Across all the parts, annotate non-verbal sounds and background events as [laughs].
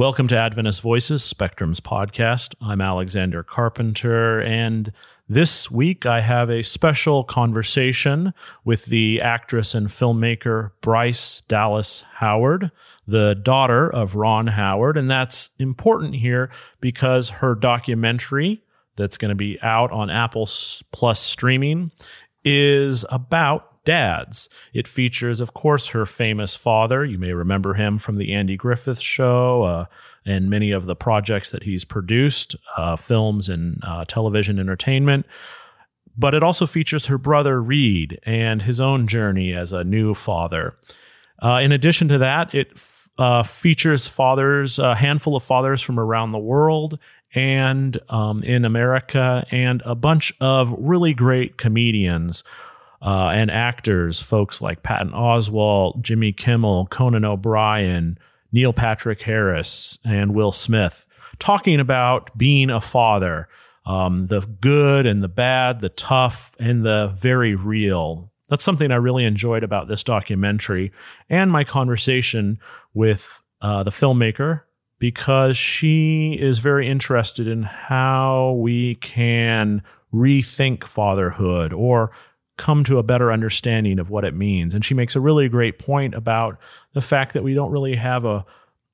Welcome to Adventist Voices, Spectrum's podcast. I'm Alexander Carpenter, and this week I have a special conversation with the actress and filmmaker Bryce Dallas Howard, the daughter of Ron Howard. And that's important here because her documentary that's going to be out on Apple Plus streaming is about dads. It features, of course, her famous father. You may remember him from the Andy Griffith Show uh, and many of the projects that he's produced, uh, films and uh, television entertainment. But it also features her brother Reed and his own journey as a new father. Uh, in addition to that, it f- uh, features fathers, a handful of fathers from around the world and um, in America, and a bunch of really great comedians uh, and actors, folks like Patton Oswalt, Jimmy Kimmel, Conan O'Brien, Neil Patrick Harris, and Will Smith, talking about being a father, um, the good and the bad, the tough and the very real. That's something I really enjoyed about this documentary and my conversation with uh, the filmmaker because she is very interested in how we can rethink fatherhood or come to a better understanding of what it means. And she makes a really great point about the fact that we don't really have a,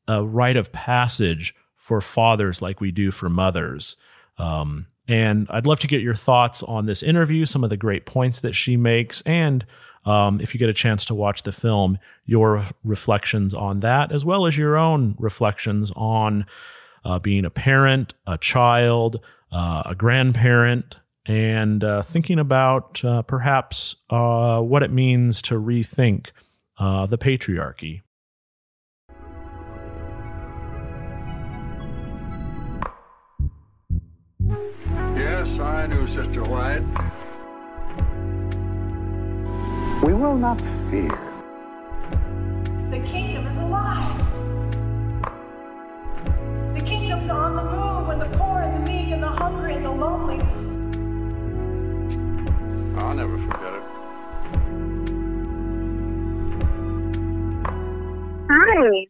a rite of passage for fathers like we do for mothers. Um, and I'd love to get your thoughts on this interview, some of the great points that she makes, and um, if you get a chance to watch the film, your reflections on that, as well as your own reflections on uh, being a parent, a child, uh, a grandparent, and uh, thinking about uh, perhaps uh, what it means to rethink uh, the patriarchy. Yes, I knew Sister White. We will not fear. The kingdom is alive. The kingdom's on the move when the poor and the meek and the hungry and the lonely I'll never forget it. Hi.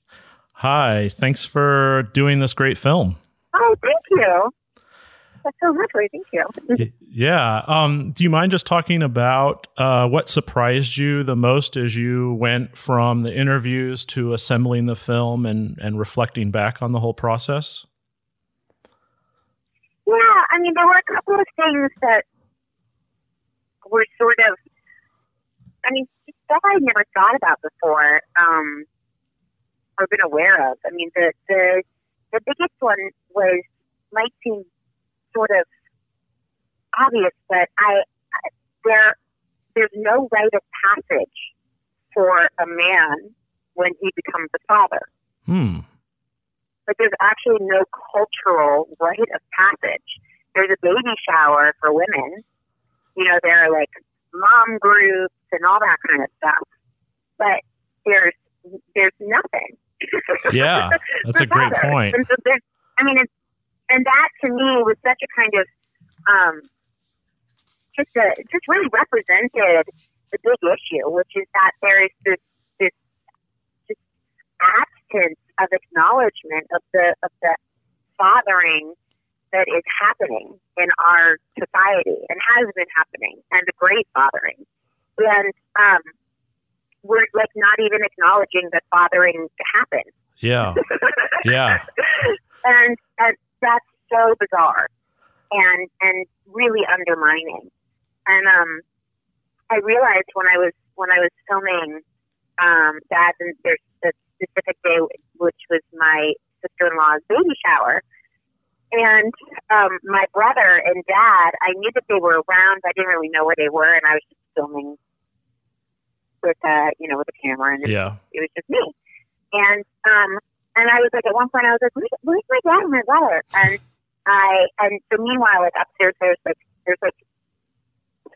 Hi, thanks for doing this great film. Oh, thank you. That's so lovely. Thank you. Yeah. Um, do you mind just talking about uh, what surprised you the most as you went from the interviews to assembling the film and, and reflecting back on the whole process? Yeah, I mean, there were a couple of things that were sort of, I mean, stuff I'd never thought about before um, or been aware of. I mean, the, the, the biggest one was, might seem sort of obvious, but I, I there, there's no rite of passage for a man when he becomes a father. Hmm. But there's actually no cultural rite of passage. There's a baby shower for women, you know, there are like mom groups and all that kind of stuff. But there's there's nothing. Yeah, [laughs] that's a great point. And so I mean, it's, and that to me was such a kind of um, just a just really represented the big issue, which is that there is this this just absence of acknowledgement of the of the fathering that is happening in our society and has been happening, and the great fathering. And um, we're like not even acknowledging that fathering happens. Yeah. [laughs] Yeah. and, and that's so bizarre and and really undermining. And um, I realized when I was when I was filming um, that, and there's a specific day which was my sister-in-law's baby shower and um, my brother and dad, I knew that they were around. I didn't really know where they were, and I was just filming with, uh, you know, with a camera, and Yeah. it was just me. And um, and I was like, at one point, I was like, where's, where's my dad and my brother? [laughs] And I, and so meanwhile, like upstairs, there's like, there's like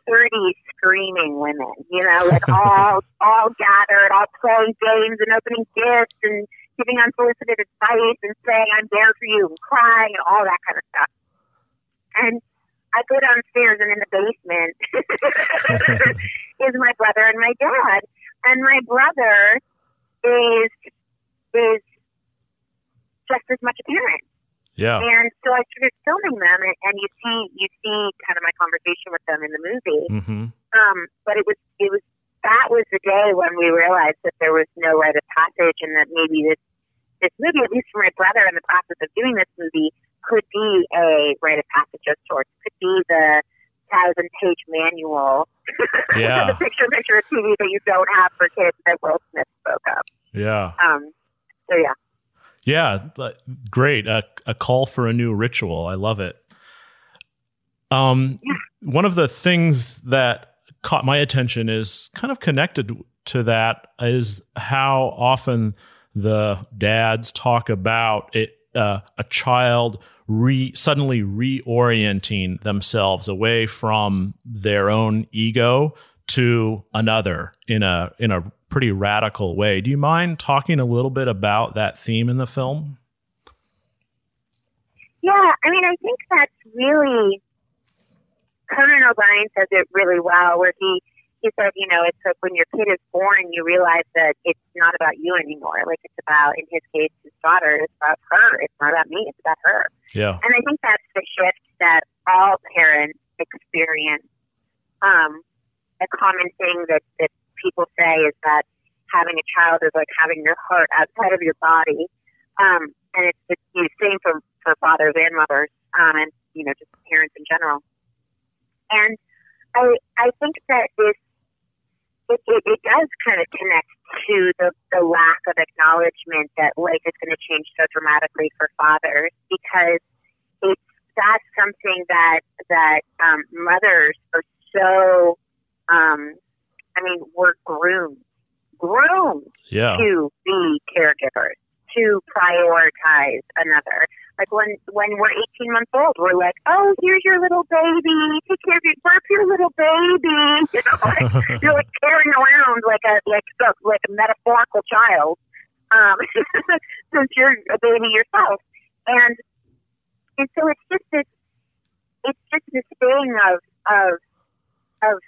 thirty screaming women, you know, like [laughs] all all gathered, all playing games and opening gifts and giving unsolicited advice and saying I'm there for you and crying and all that kind of stuff. And I go downstairs and in the basement [laughs] is my brother and my dad. And my brother is is just as much a parent. Yeah. And so I started filming them, and, and you see you see kind of my conversation with them in the movie. Mm-hmm. Um, but it was it was that was the day when we realized that there was no rite of passage, and that maybe this this movie, at least for my brother, in the process of doing this movie, could be a rite of passage of sorts. Could be the thousand page manual, [laughs] Yeah. the picture picture TV that you don't have for kids that Will Smith spoke of. Yeah. Um, so yeah. Yeah, great. A, a call for a new ritual. I love it. Um, one of the things that caught my attention is kind of connected to that is how often the dads talk about it, uh, a child re suddenly reorienting themselves away from their own ego to another in a in a pretty radical way. Do you mind talking a little bit about that theme in the film? Yeah, I mean, I think that's really Conan O'Brien says it really well, where he he said, you know, it's like when your kid is born, you realize that it's not about you anymore. Like it's about, in his case, his daughter. It's about her. It's not about me. It's about her. Yeah. And I think that's the shift that all parents experience. Um, a common thing that, that people say is that having a child is like having your heart outside of your body. Um, and it's the you know, same for, for fathers and mothers, um, and, you know, just parents in general. And I, I think that this, it, it, it does kind of connect to the, the lack of acknowledgement that life is going to change so dramatically for fathers because it's that's something that that um, mothers are so um, I mean we're groomed groomed Yeah. to be caregivers to prioritize another like when when we're 18 months old we're like oh here's your little baby. Take care of your burp your little baby? [laughs] You know like [laughs] you're like carrying around like a like a, like a metaphorical child um [laughs] since you're a baby yourself. And and so it's just this it's just this thing of of of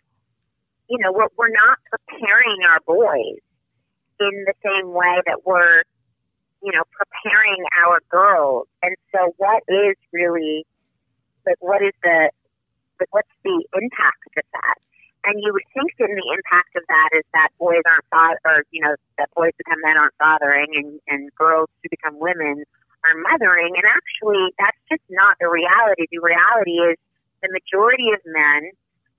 you know we're, we're not preparing our boys in the same way that we're you know preparing our girls. And so what is really like what is the like what's the impact of that? And you would think then the impact of that is that boys aren't father or you know that boys become men aren't fathering and and girls who become women are mothering. And actually that's just not the reality. The reality is the majority of men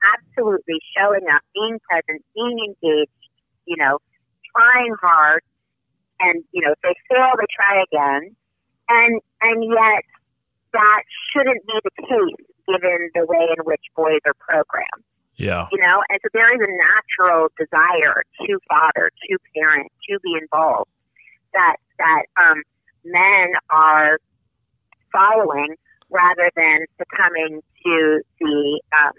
absolutely showing up being present being engaged you know trying hard and you know if they fail they try again. And and yet that shouldn't be the case given the way in which boys are programmed. Yeah. you know and so there is a natural desire to father to parent to be involved that that um, men are following rather than succumbing to the um,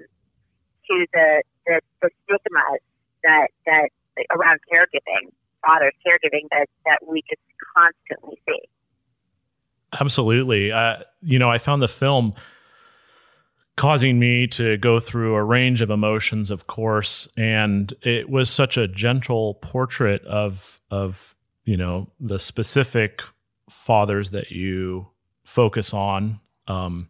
to the, the the stigmas that that around caregiving fathers caregiving that that we just constantly see Absolutely. Uh, you know, I found the film causing me to go through a range of emotions, of course, and it was such a gentle portrait of of you know the specific fathers that you focus on. Um,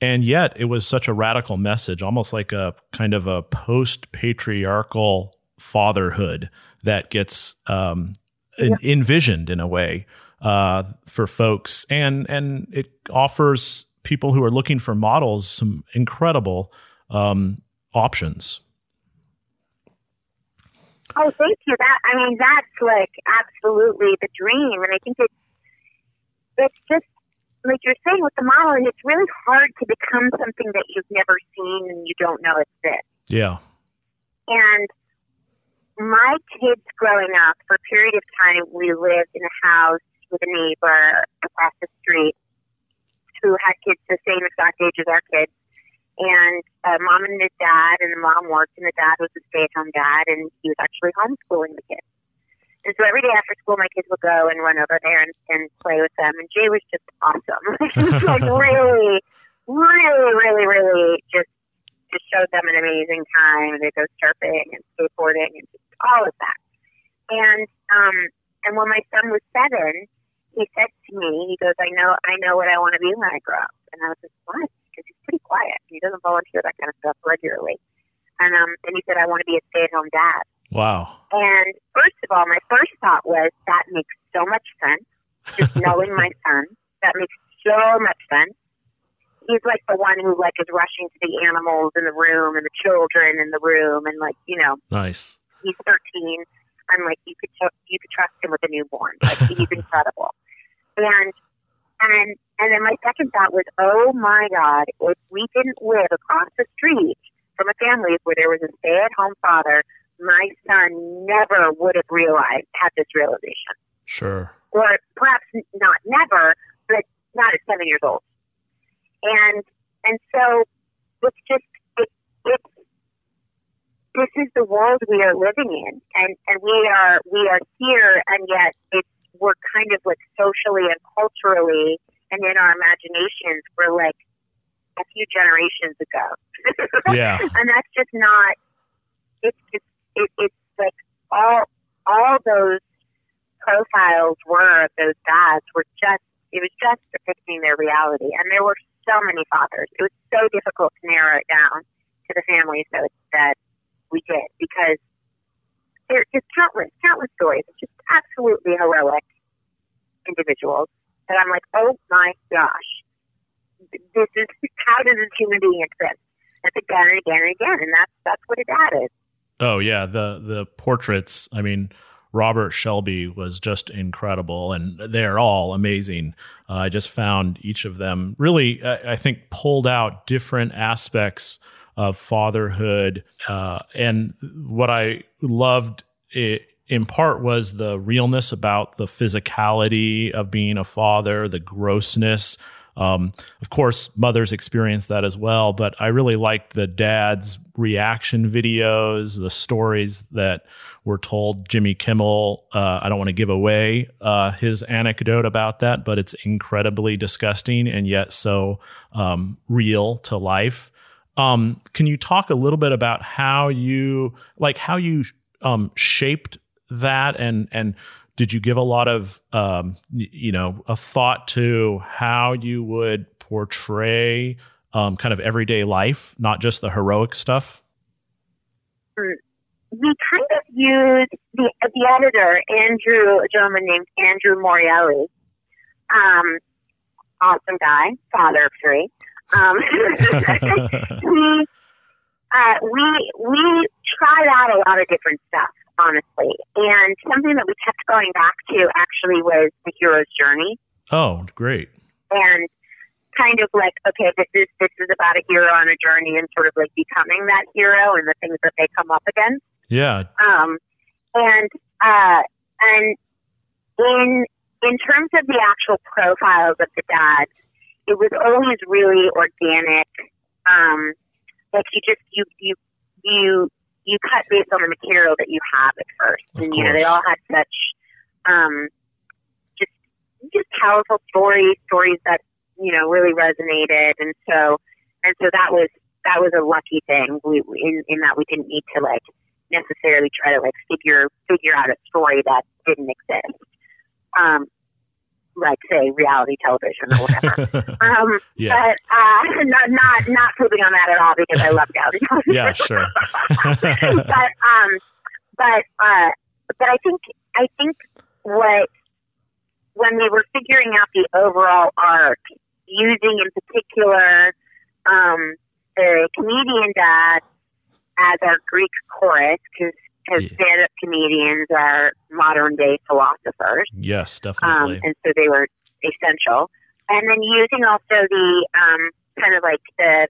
and yet it was such a radical message, almost like a kind of a post patriarchal fatherhood that gets um, en- envisioned in a way uh, for folks, and and it offers people who are looking for models some incredible um, options. Oh, thank you. That I mean, that's like absolutely the dream, and I think it's it's just like you're saying with the modeling. It's really hard to become something that you've never seen and you don't know exists. Yeah, And my kids growing up, for a period of time, we lived in a house with a neighbor across the street who had kids the same exact age as our kids. And uh, mom and his dad, and the mom worked, and the dad was a stay-at-home dad, and he was actually homeschooling the kids. And so every day after school, my kids would go and run over there and, and play with them. And Jay was just awesome. [laughs] he was like [laughs] really, really, really, really just just showed them an amazing time. They go surfing and skateboarding and just all of that. And um, and when my son was seven, he said to me, he goes, I know, I know what I want to be when I grow up. And I was like, what? Because he's pretty quiet. He doesn't volunteer that kind of stuff regularly. And um, and he said, I want to be a stay-at-home dad. Wow. And first of all, my first thought was that makes so much sense. Just [laughs] knowing my son, that makes so much sense. He's like the one who like is rushing to the animals in the room and the children in the room, and like you know, Nice. He's 13. I'm like, you could tr- you could trust him with a newborn. Like he's [laughs] incredible. And and and then my second thought was, oh my God, if we didn't live across the street from a family where there was a stay-at-home father, my son never would have realized had this realization, Sure. or perhaps not never, but not at seven years old. And and so it's just it, it's this is the world we are living in, and and we are we are here, and yet it's we're kind of like socially and culturally and in our imaginations we're like a few generations ago. [laughs] Yeah. and that's just not. It's just it, it's like all all those profiles were of those dads were just it was just depicting their reality, and there were so many fathers. It was so difficult to narrow it down to the families that that we did because there's just countless countless stories of just absolutely heroic individuals that I'm like, oh my gosh, this is how does this human being exist? That's again and again and again, and that's that's what a dad is. Oh yeah, the the portraits. I mean, Robert Shelby was just incredible, and they're all amazing. Uh, I just found each of them really, I, I think, pulled out different aspects of fatherhood, uh, and what I loved it, in part was the realness about the physicality of being a father, the grossness. Um, of course, mothers experience that as well, but I really liked the dad's reaction videos, the stories that were told. Jimmy Kimmel, uh, I don't want to give away uh, his anecdote about that, but it's incredibly disgusting and yet so um, real to life. Um, can you talk a little bit about how you like how you um, shaped that and and did you give a lot of um, you know a thought to how you would portray um, kind of everyday life, not just the heroic stuff? we kind of used the the editor Andrew, a gentleman named Andrew Morielli, um, awesome guy, father of three. Um, [laughs] we uh, we we tried out a lot of different stuff, honestly, and something that we kept going back to actually was the hero's journey Oh, great. and kind of like, okay, this is this is about a hero on a journey and sort of like becoming that hero and the things that they come up against. Yeah. Um, and uh, and in in terms of the actual profiles of the dads, it was always really organic. Um, like you just you you you you cut based on the material that you have at first, Of and you know they all had such um, just just powerful stories, stories that you know really resonated, and so and so that was that was a lucky thing. We in in that we didn't need to like necessarily try to like figure figure out a story that didn't exist. Um, like say reality television or whatever. [laughs] um, Yeah. but uh, [laughs] not not not pooping on that at all because I love reality [laughs] television. Yeah, sure. but um, but uh, but I think I think what when we were figuring out the overall arc, using in particular um, the comedian dad as our Greek chorus, because Yeah. stand-up comedians are modern day philosophers yes, um, definitely. and so they were essential. And then using also the um, kind of like the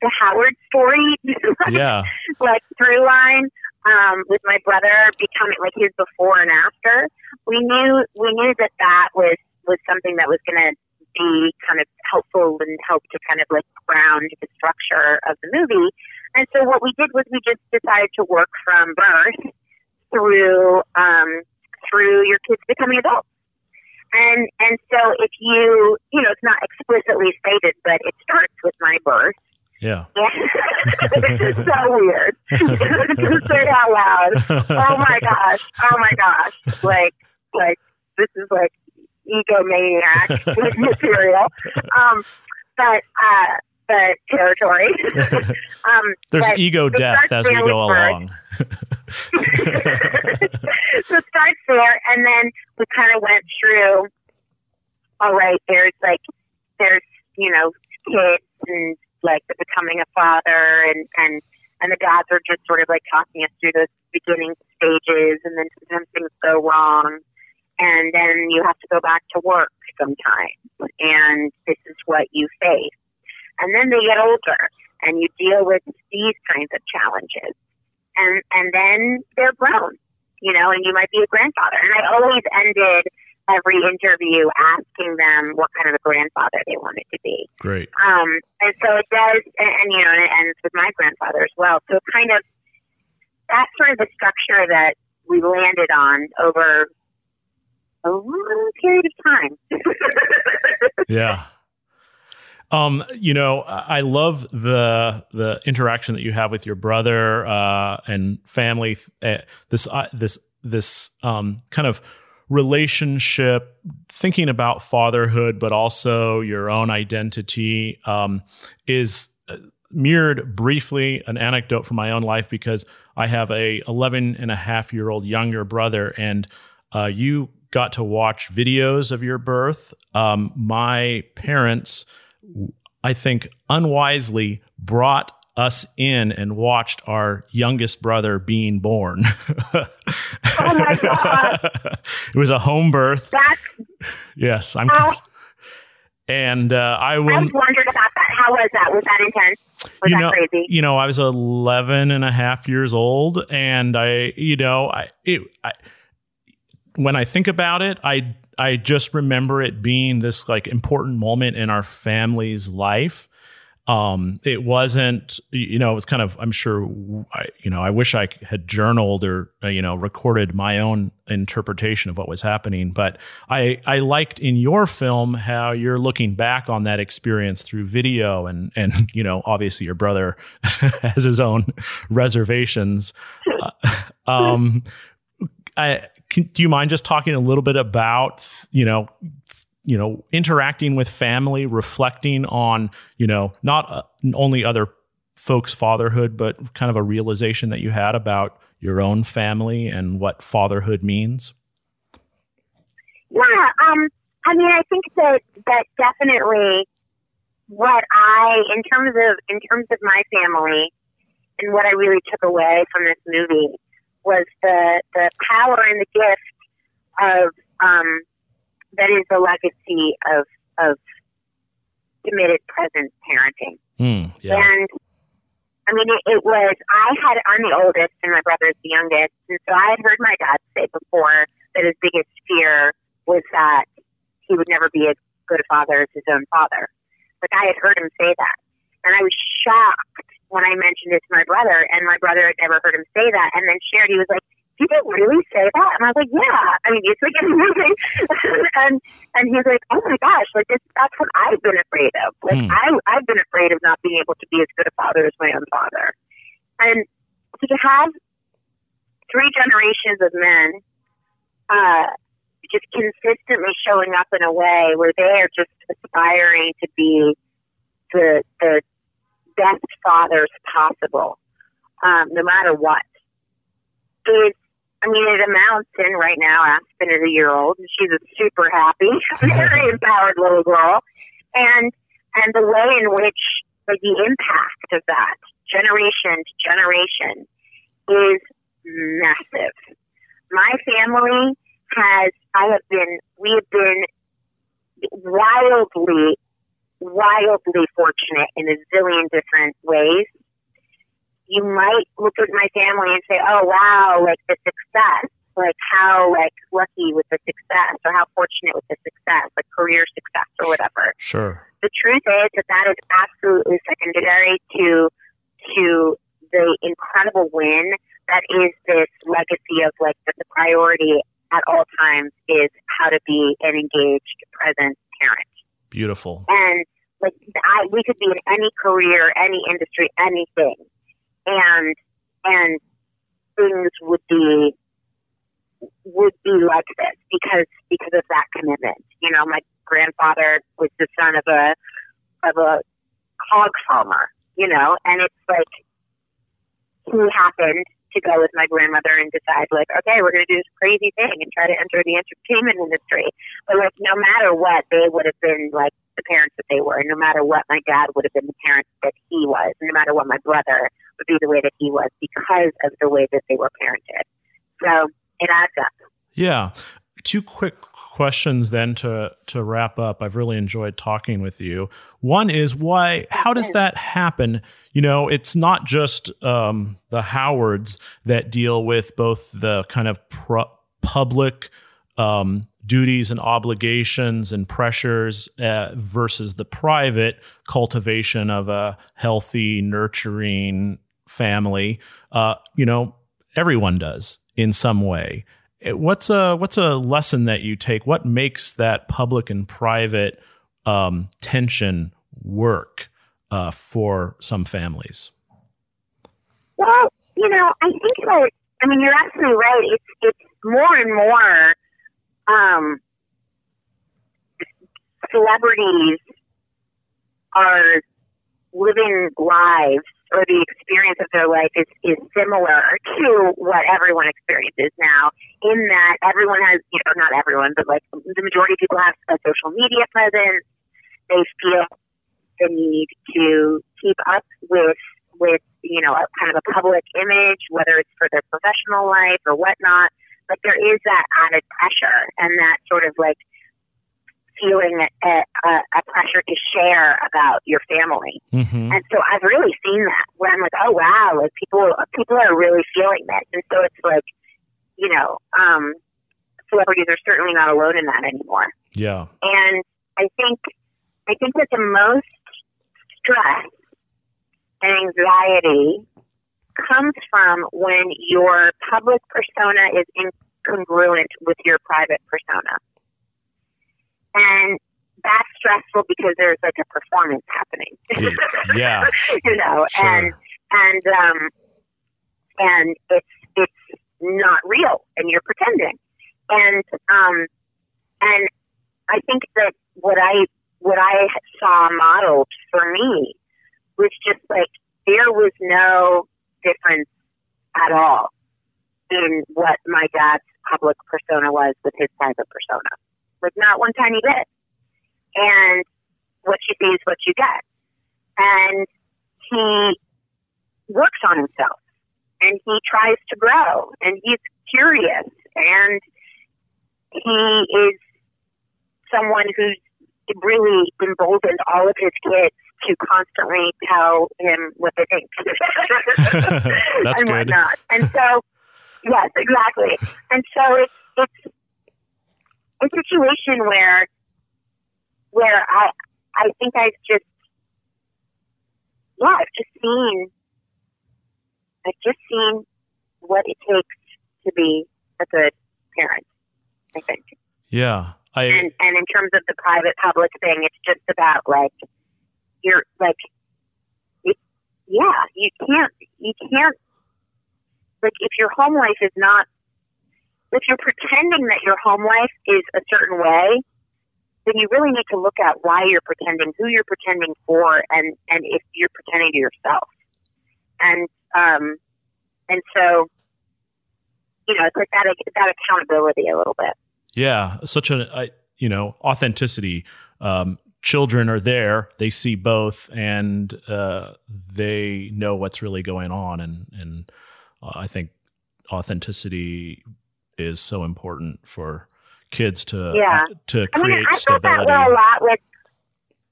the Howard story, [laughs] yeah. like through line um, with my brother becoming like his before and after. We knew we knew that that was was something that was going to be kind of helpful and help to kind of like ground the structure of the movie. And so what we did was we just decided to work from birth through um, through your kids becoming adults. And and so if you you know it's not explicitly stated, but it starts with my birth. Yeah. [laughs] This is so weird. to say it out loud. Oh my gosh. Oh my gosh. Like like this is like egomaniac [laughs] material. Um, but uh, the territory. [laughs] um, There's ego death as we go along. [laughs] so it starts there, and then we kind of went through. All right, there's like there's you know kids and like the becoming a father, and and and the dads are just sort of like talking us through those beginning stages, and then sometimes things go wrong, and then you have to go back to work sometimes, and this is what you face, and then they get older, and you deal with these kinds of challenges and and then they're grown, you know, and you might be a grandfather. And I always ended every interview asking them what kind of a grandfather they wanted to be. Great. Um, and so it does, and, and you know, and it ends with my grandfather as well. So kind of that's sort of the structure that we landed on over a long period of time. [laughs] Yeah. Um, you know, I love the the interaction that you have with your brother uh, and family. Uh, this uh, this this um, kind of relationship, thinking about fatherhood, but also your own identity, um, is uh, mirrored briefly an anecdote from my own life because I have a 11 and a half year old younger brother and uh, you got to watch videos of your birth. Um, my parents, I think, unwisely brought us in and watched our youngest brother being born. oh my [laughs] god, it was a home birth. that's Yes, I'm. how And uh, I I will. was wondered about that. How was that? Was that intense? Was you that know, crazy? you know, I was 11 and a half years old and I, you know, I, it, I, when I think about it, I, I just remember it being this like important moment in our family's life. Um, it wasn't, you know, it was kind of, I'm sure, I, you know, I wish I had journaled or, uh, you know, recorded my own interpretation of what was happening. But I, I liked in your film how you're looking back on that experience through video and, and, [laughs] you know, obviously your brother [laughs] has his own [laughs] reservations. Uh, um, I, can, do you mind just talking a little bit about, you know, you know, interacting with family, reflecting on, you know, not uh, only other folks' fatherhood, but kind of a realization that you had about your own family and what fatherhood means? Yeah, um, I mean, I think that that definitely what I, in terms of in terms of my family, and what I really took away from this movie was the the power and the gift of um, that is the legacy of of committed present parenting. Hmm, yeah. And I mean, it, it was, I had, I'm the oldest and my brother's the youngest. And so I had heard my dad say before that his biggest fear was that he would never be as good a father as his own father. Like I had heard him say that. And I was shocked when I mentioned it to my brother and my brother had never heard him say that. And then shared, he was like, did you really say that? And I was like, yeah. I mean, it's like amazing. [laughs] and and he's like, oh my gosh, like this, that's what I've been afraid of. Like Hmm. I I've been afraid of not being able to be as good a father as my own father. And so to have three generations of men uh, just consistently showing up in a way where they are just aspiring to be the the best fathers possible, um, no matter what. is I mean, it amounts in right now. Aspen is a year old, and she's a super happy, [laughs] very [laughs] empowered little girl, and and the way in which like the impact of that generation to generation is massive. My family has I have been we have been wildly wildly fortunate in a zillion different ways. You might look at my family and say, "Oh wow, like the success, like how like lucky with the success, or how fortunate with the success, like career success or whatever." Sure. the truth is that that is absolutely secondary to to the incredible win that is this legacy of like that the priority at all times is how to be an engaged present parent Beautiful. and like I, we could be in any career, any industry, anything, and and things would be would be like this because because of that commitment. You know, my grandfather was the son of a of a hog farmer, you know, and it's like he happened to go with my grandmother and decide like, okay, we're going to do this crazy thing and try to enter the entertainment industry. But like, no matter what, they would have been like the parents that they were. and No matter what, my dad would have been the parents that he was. No matter what, my brother would be the way that he was because of the way that they were parented. So it adds up. Yeah. Two quick questions then to to wrap up. I've really enjoyed talking with you. One is why how does that happen? You know, it's not just um, the Howards that deal with both the kind of public um, duties and obligations and pressures uh, versus the private cultivation of a healthy, nurturing family. Uh, you know, everyone does in some way. What's a what's a lesson that you take? What makes that public and private um, tension work uh, for some families? Well, you know, I think that I mean you're absolutely right. It's it's more and more um, celebrities are living lives or the experience of their life is, is similar to what everyone experiences now in that everyone has, you know, not everyone, but like the majority of people have a social media presence. They feel the need to keep up with, with, you know, a kind of a public image, whether it's for their professional life or whatnot. But there is that added pressure and that sort of like feeling a, a, a pressure to share about your family. Mm-hmm. And so I've really seen that where I'm like, oh wow, like people people are really feeling this. And so it's like, you know, um, celebrities are certainly not alone in that anymore. Yeah. And I think I think that the most stress and anxiety comes from when your public persona is incongruent with your private persona. And that's stressful because there's like a performance happening. yeah. [laughs] you know, sure. and and um and it's it's not real and you're pretending. And um and I think that what I what I saw modeled for me was just like there was no difference at all in what my dad's public persona was with his private persona like not one tiny bit. And what you see is what you get. And he works on himself and he tries to grow and he's curious and he is someone who's really emboldened all of his kids to constantly tell him what they think. [laughs] That's [laughs] and good. Whatnot. And so, yes, exactly. And so it's, it's a situation where where I I think I've just yeah, I've just seen I've just seen what it takes to be a good parent, I think. Yeah. I And and in terms of the private public thing, it's just about like you're like it, yeah, you can't you can't like if your home life is not if you're pretending that your home life is a certain way, then you really need to look at why you're pretending, who you're pretending for, and and if you're pretending to yourself. And um, and so, you know, it's like that that accountability a little bit. Yeah, such an you know authenticity. Um, children are there; they see both, and uh, they know what's really going on. And and uh, I think authenticity is so important for kids to Yeah. Uh, to I mean, create I felt that stability. a lot with.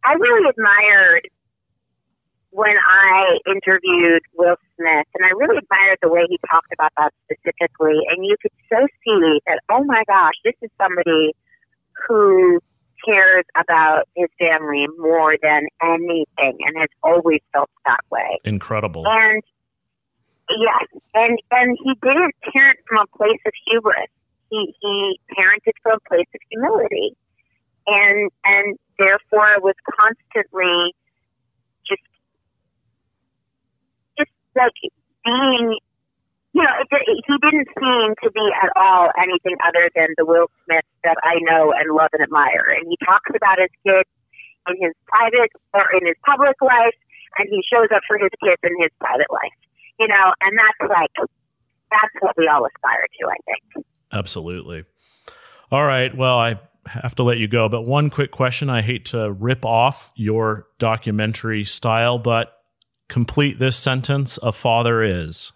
I really admired when I interviewed Will Smith, and I really admired the way he talked about that specifically. And you could so see that, oh my gosh, this is somebody who cares about his family more than anything, and has always felt that way. Incredible. And yes, and and he didn't parent from a place of hubris. He he parented from a place of humility, and and therefore was constantly just just like being you know, it, it, he didn't seem to be at all anything other than the Will Smith that I know and love and admire. And he talks about his kids in his private or in his public life, and he shows up for his kids in his private life. You know, and that's like that's what we all aspire to. I think. Absolutely. All right. Well, I have to let you go, but one quick question. I hate to rip off your documentary style, but complete this sentence: "A father is."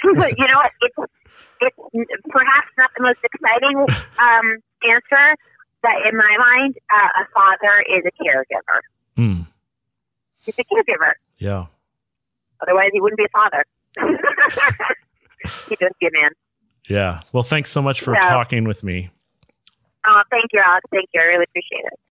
[laughs] you know what? It's, it's perhaps not the most exciting um, answer, but in my mind, uh, a father is a caregiver. Hmm. He's a caregiver. Yeah. Otherwise, he wouldn't be a father. [laughs] He'd just be a man. Yeah. Well, thanks so much for Yeah. talking with me. Oh, thank you, Alex. Thank you. I really appreciate it.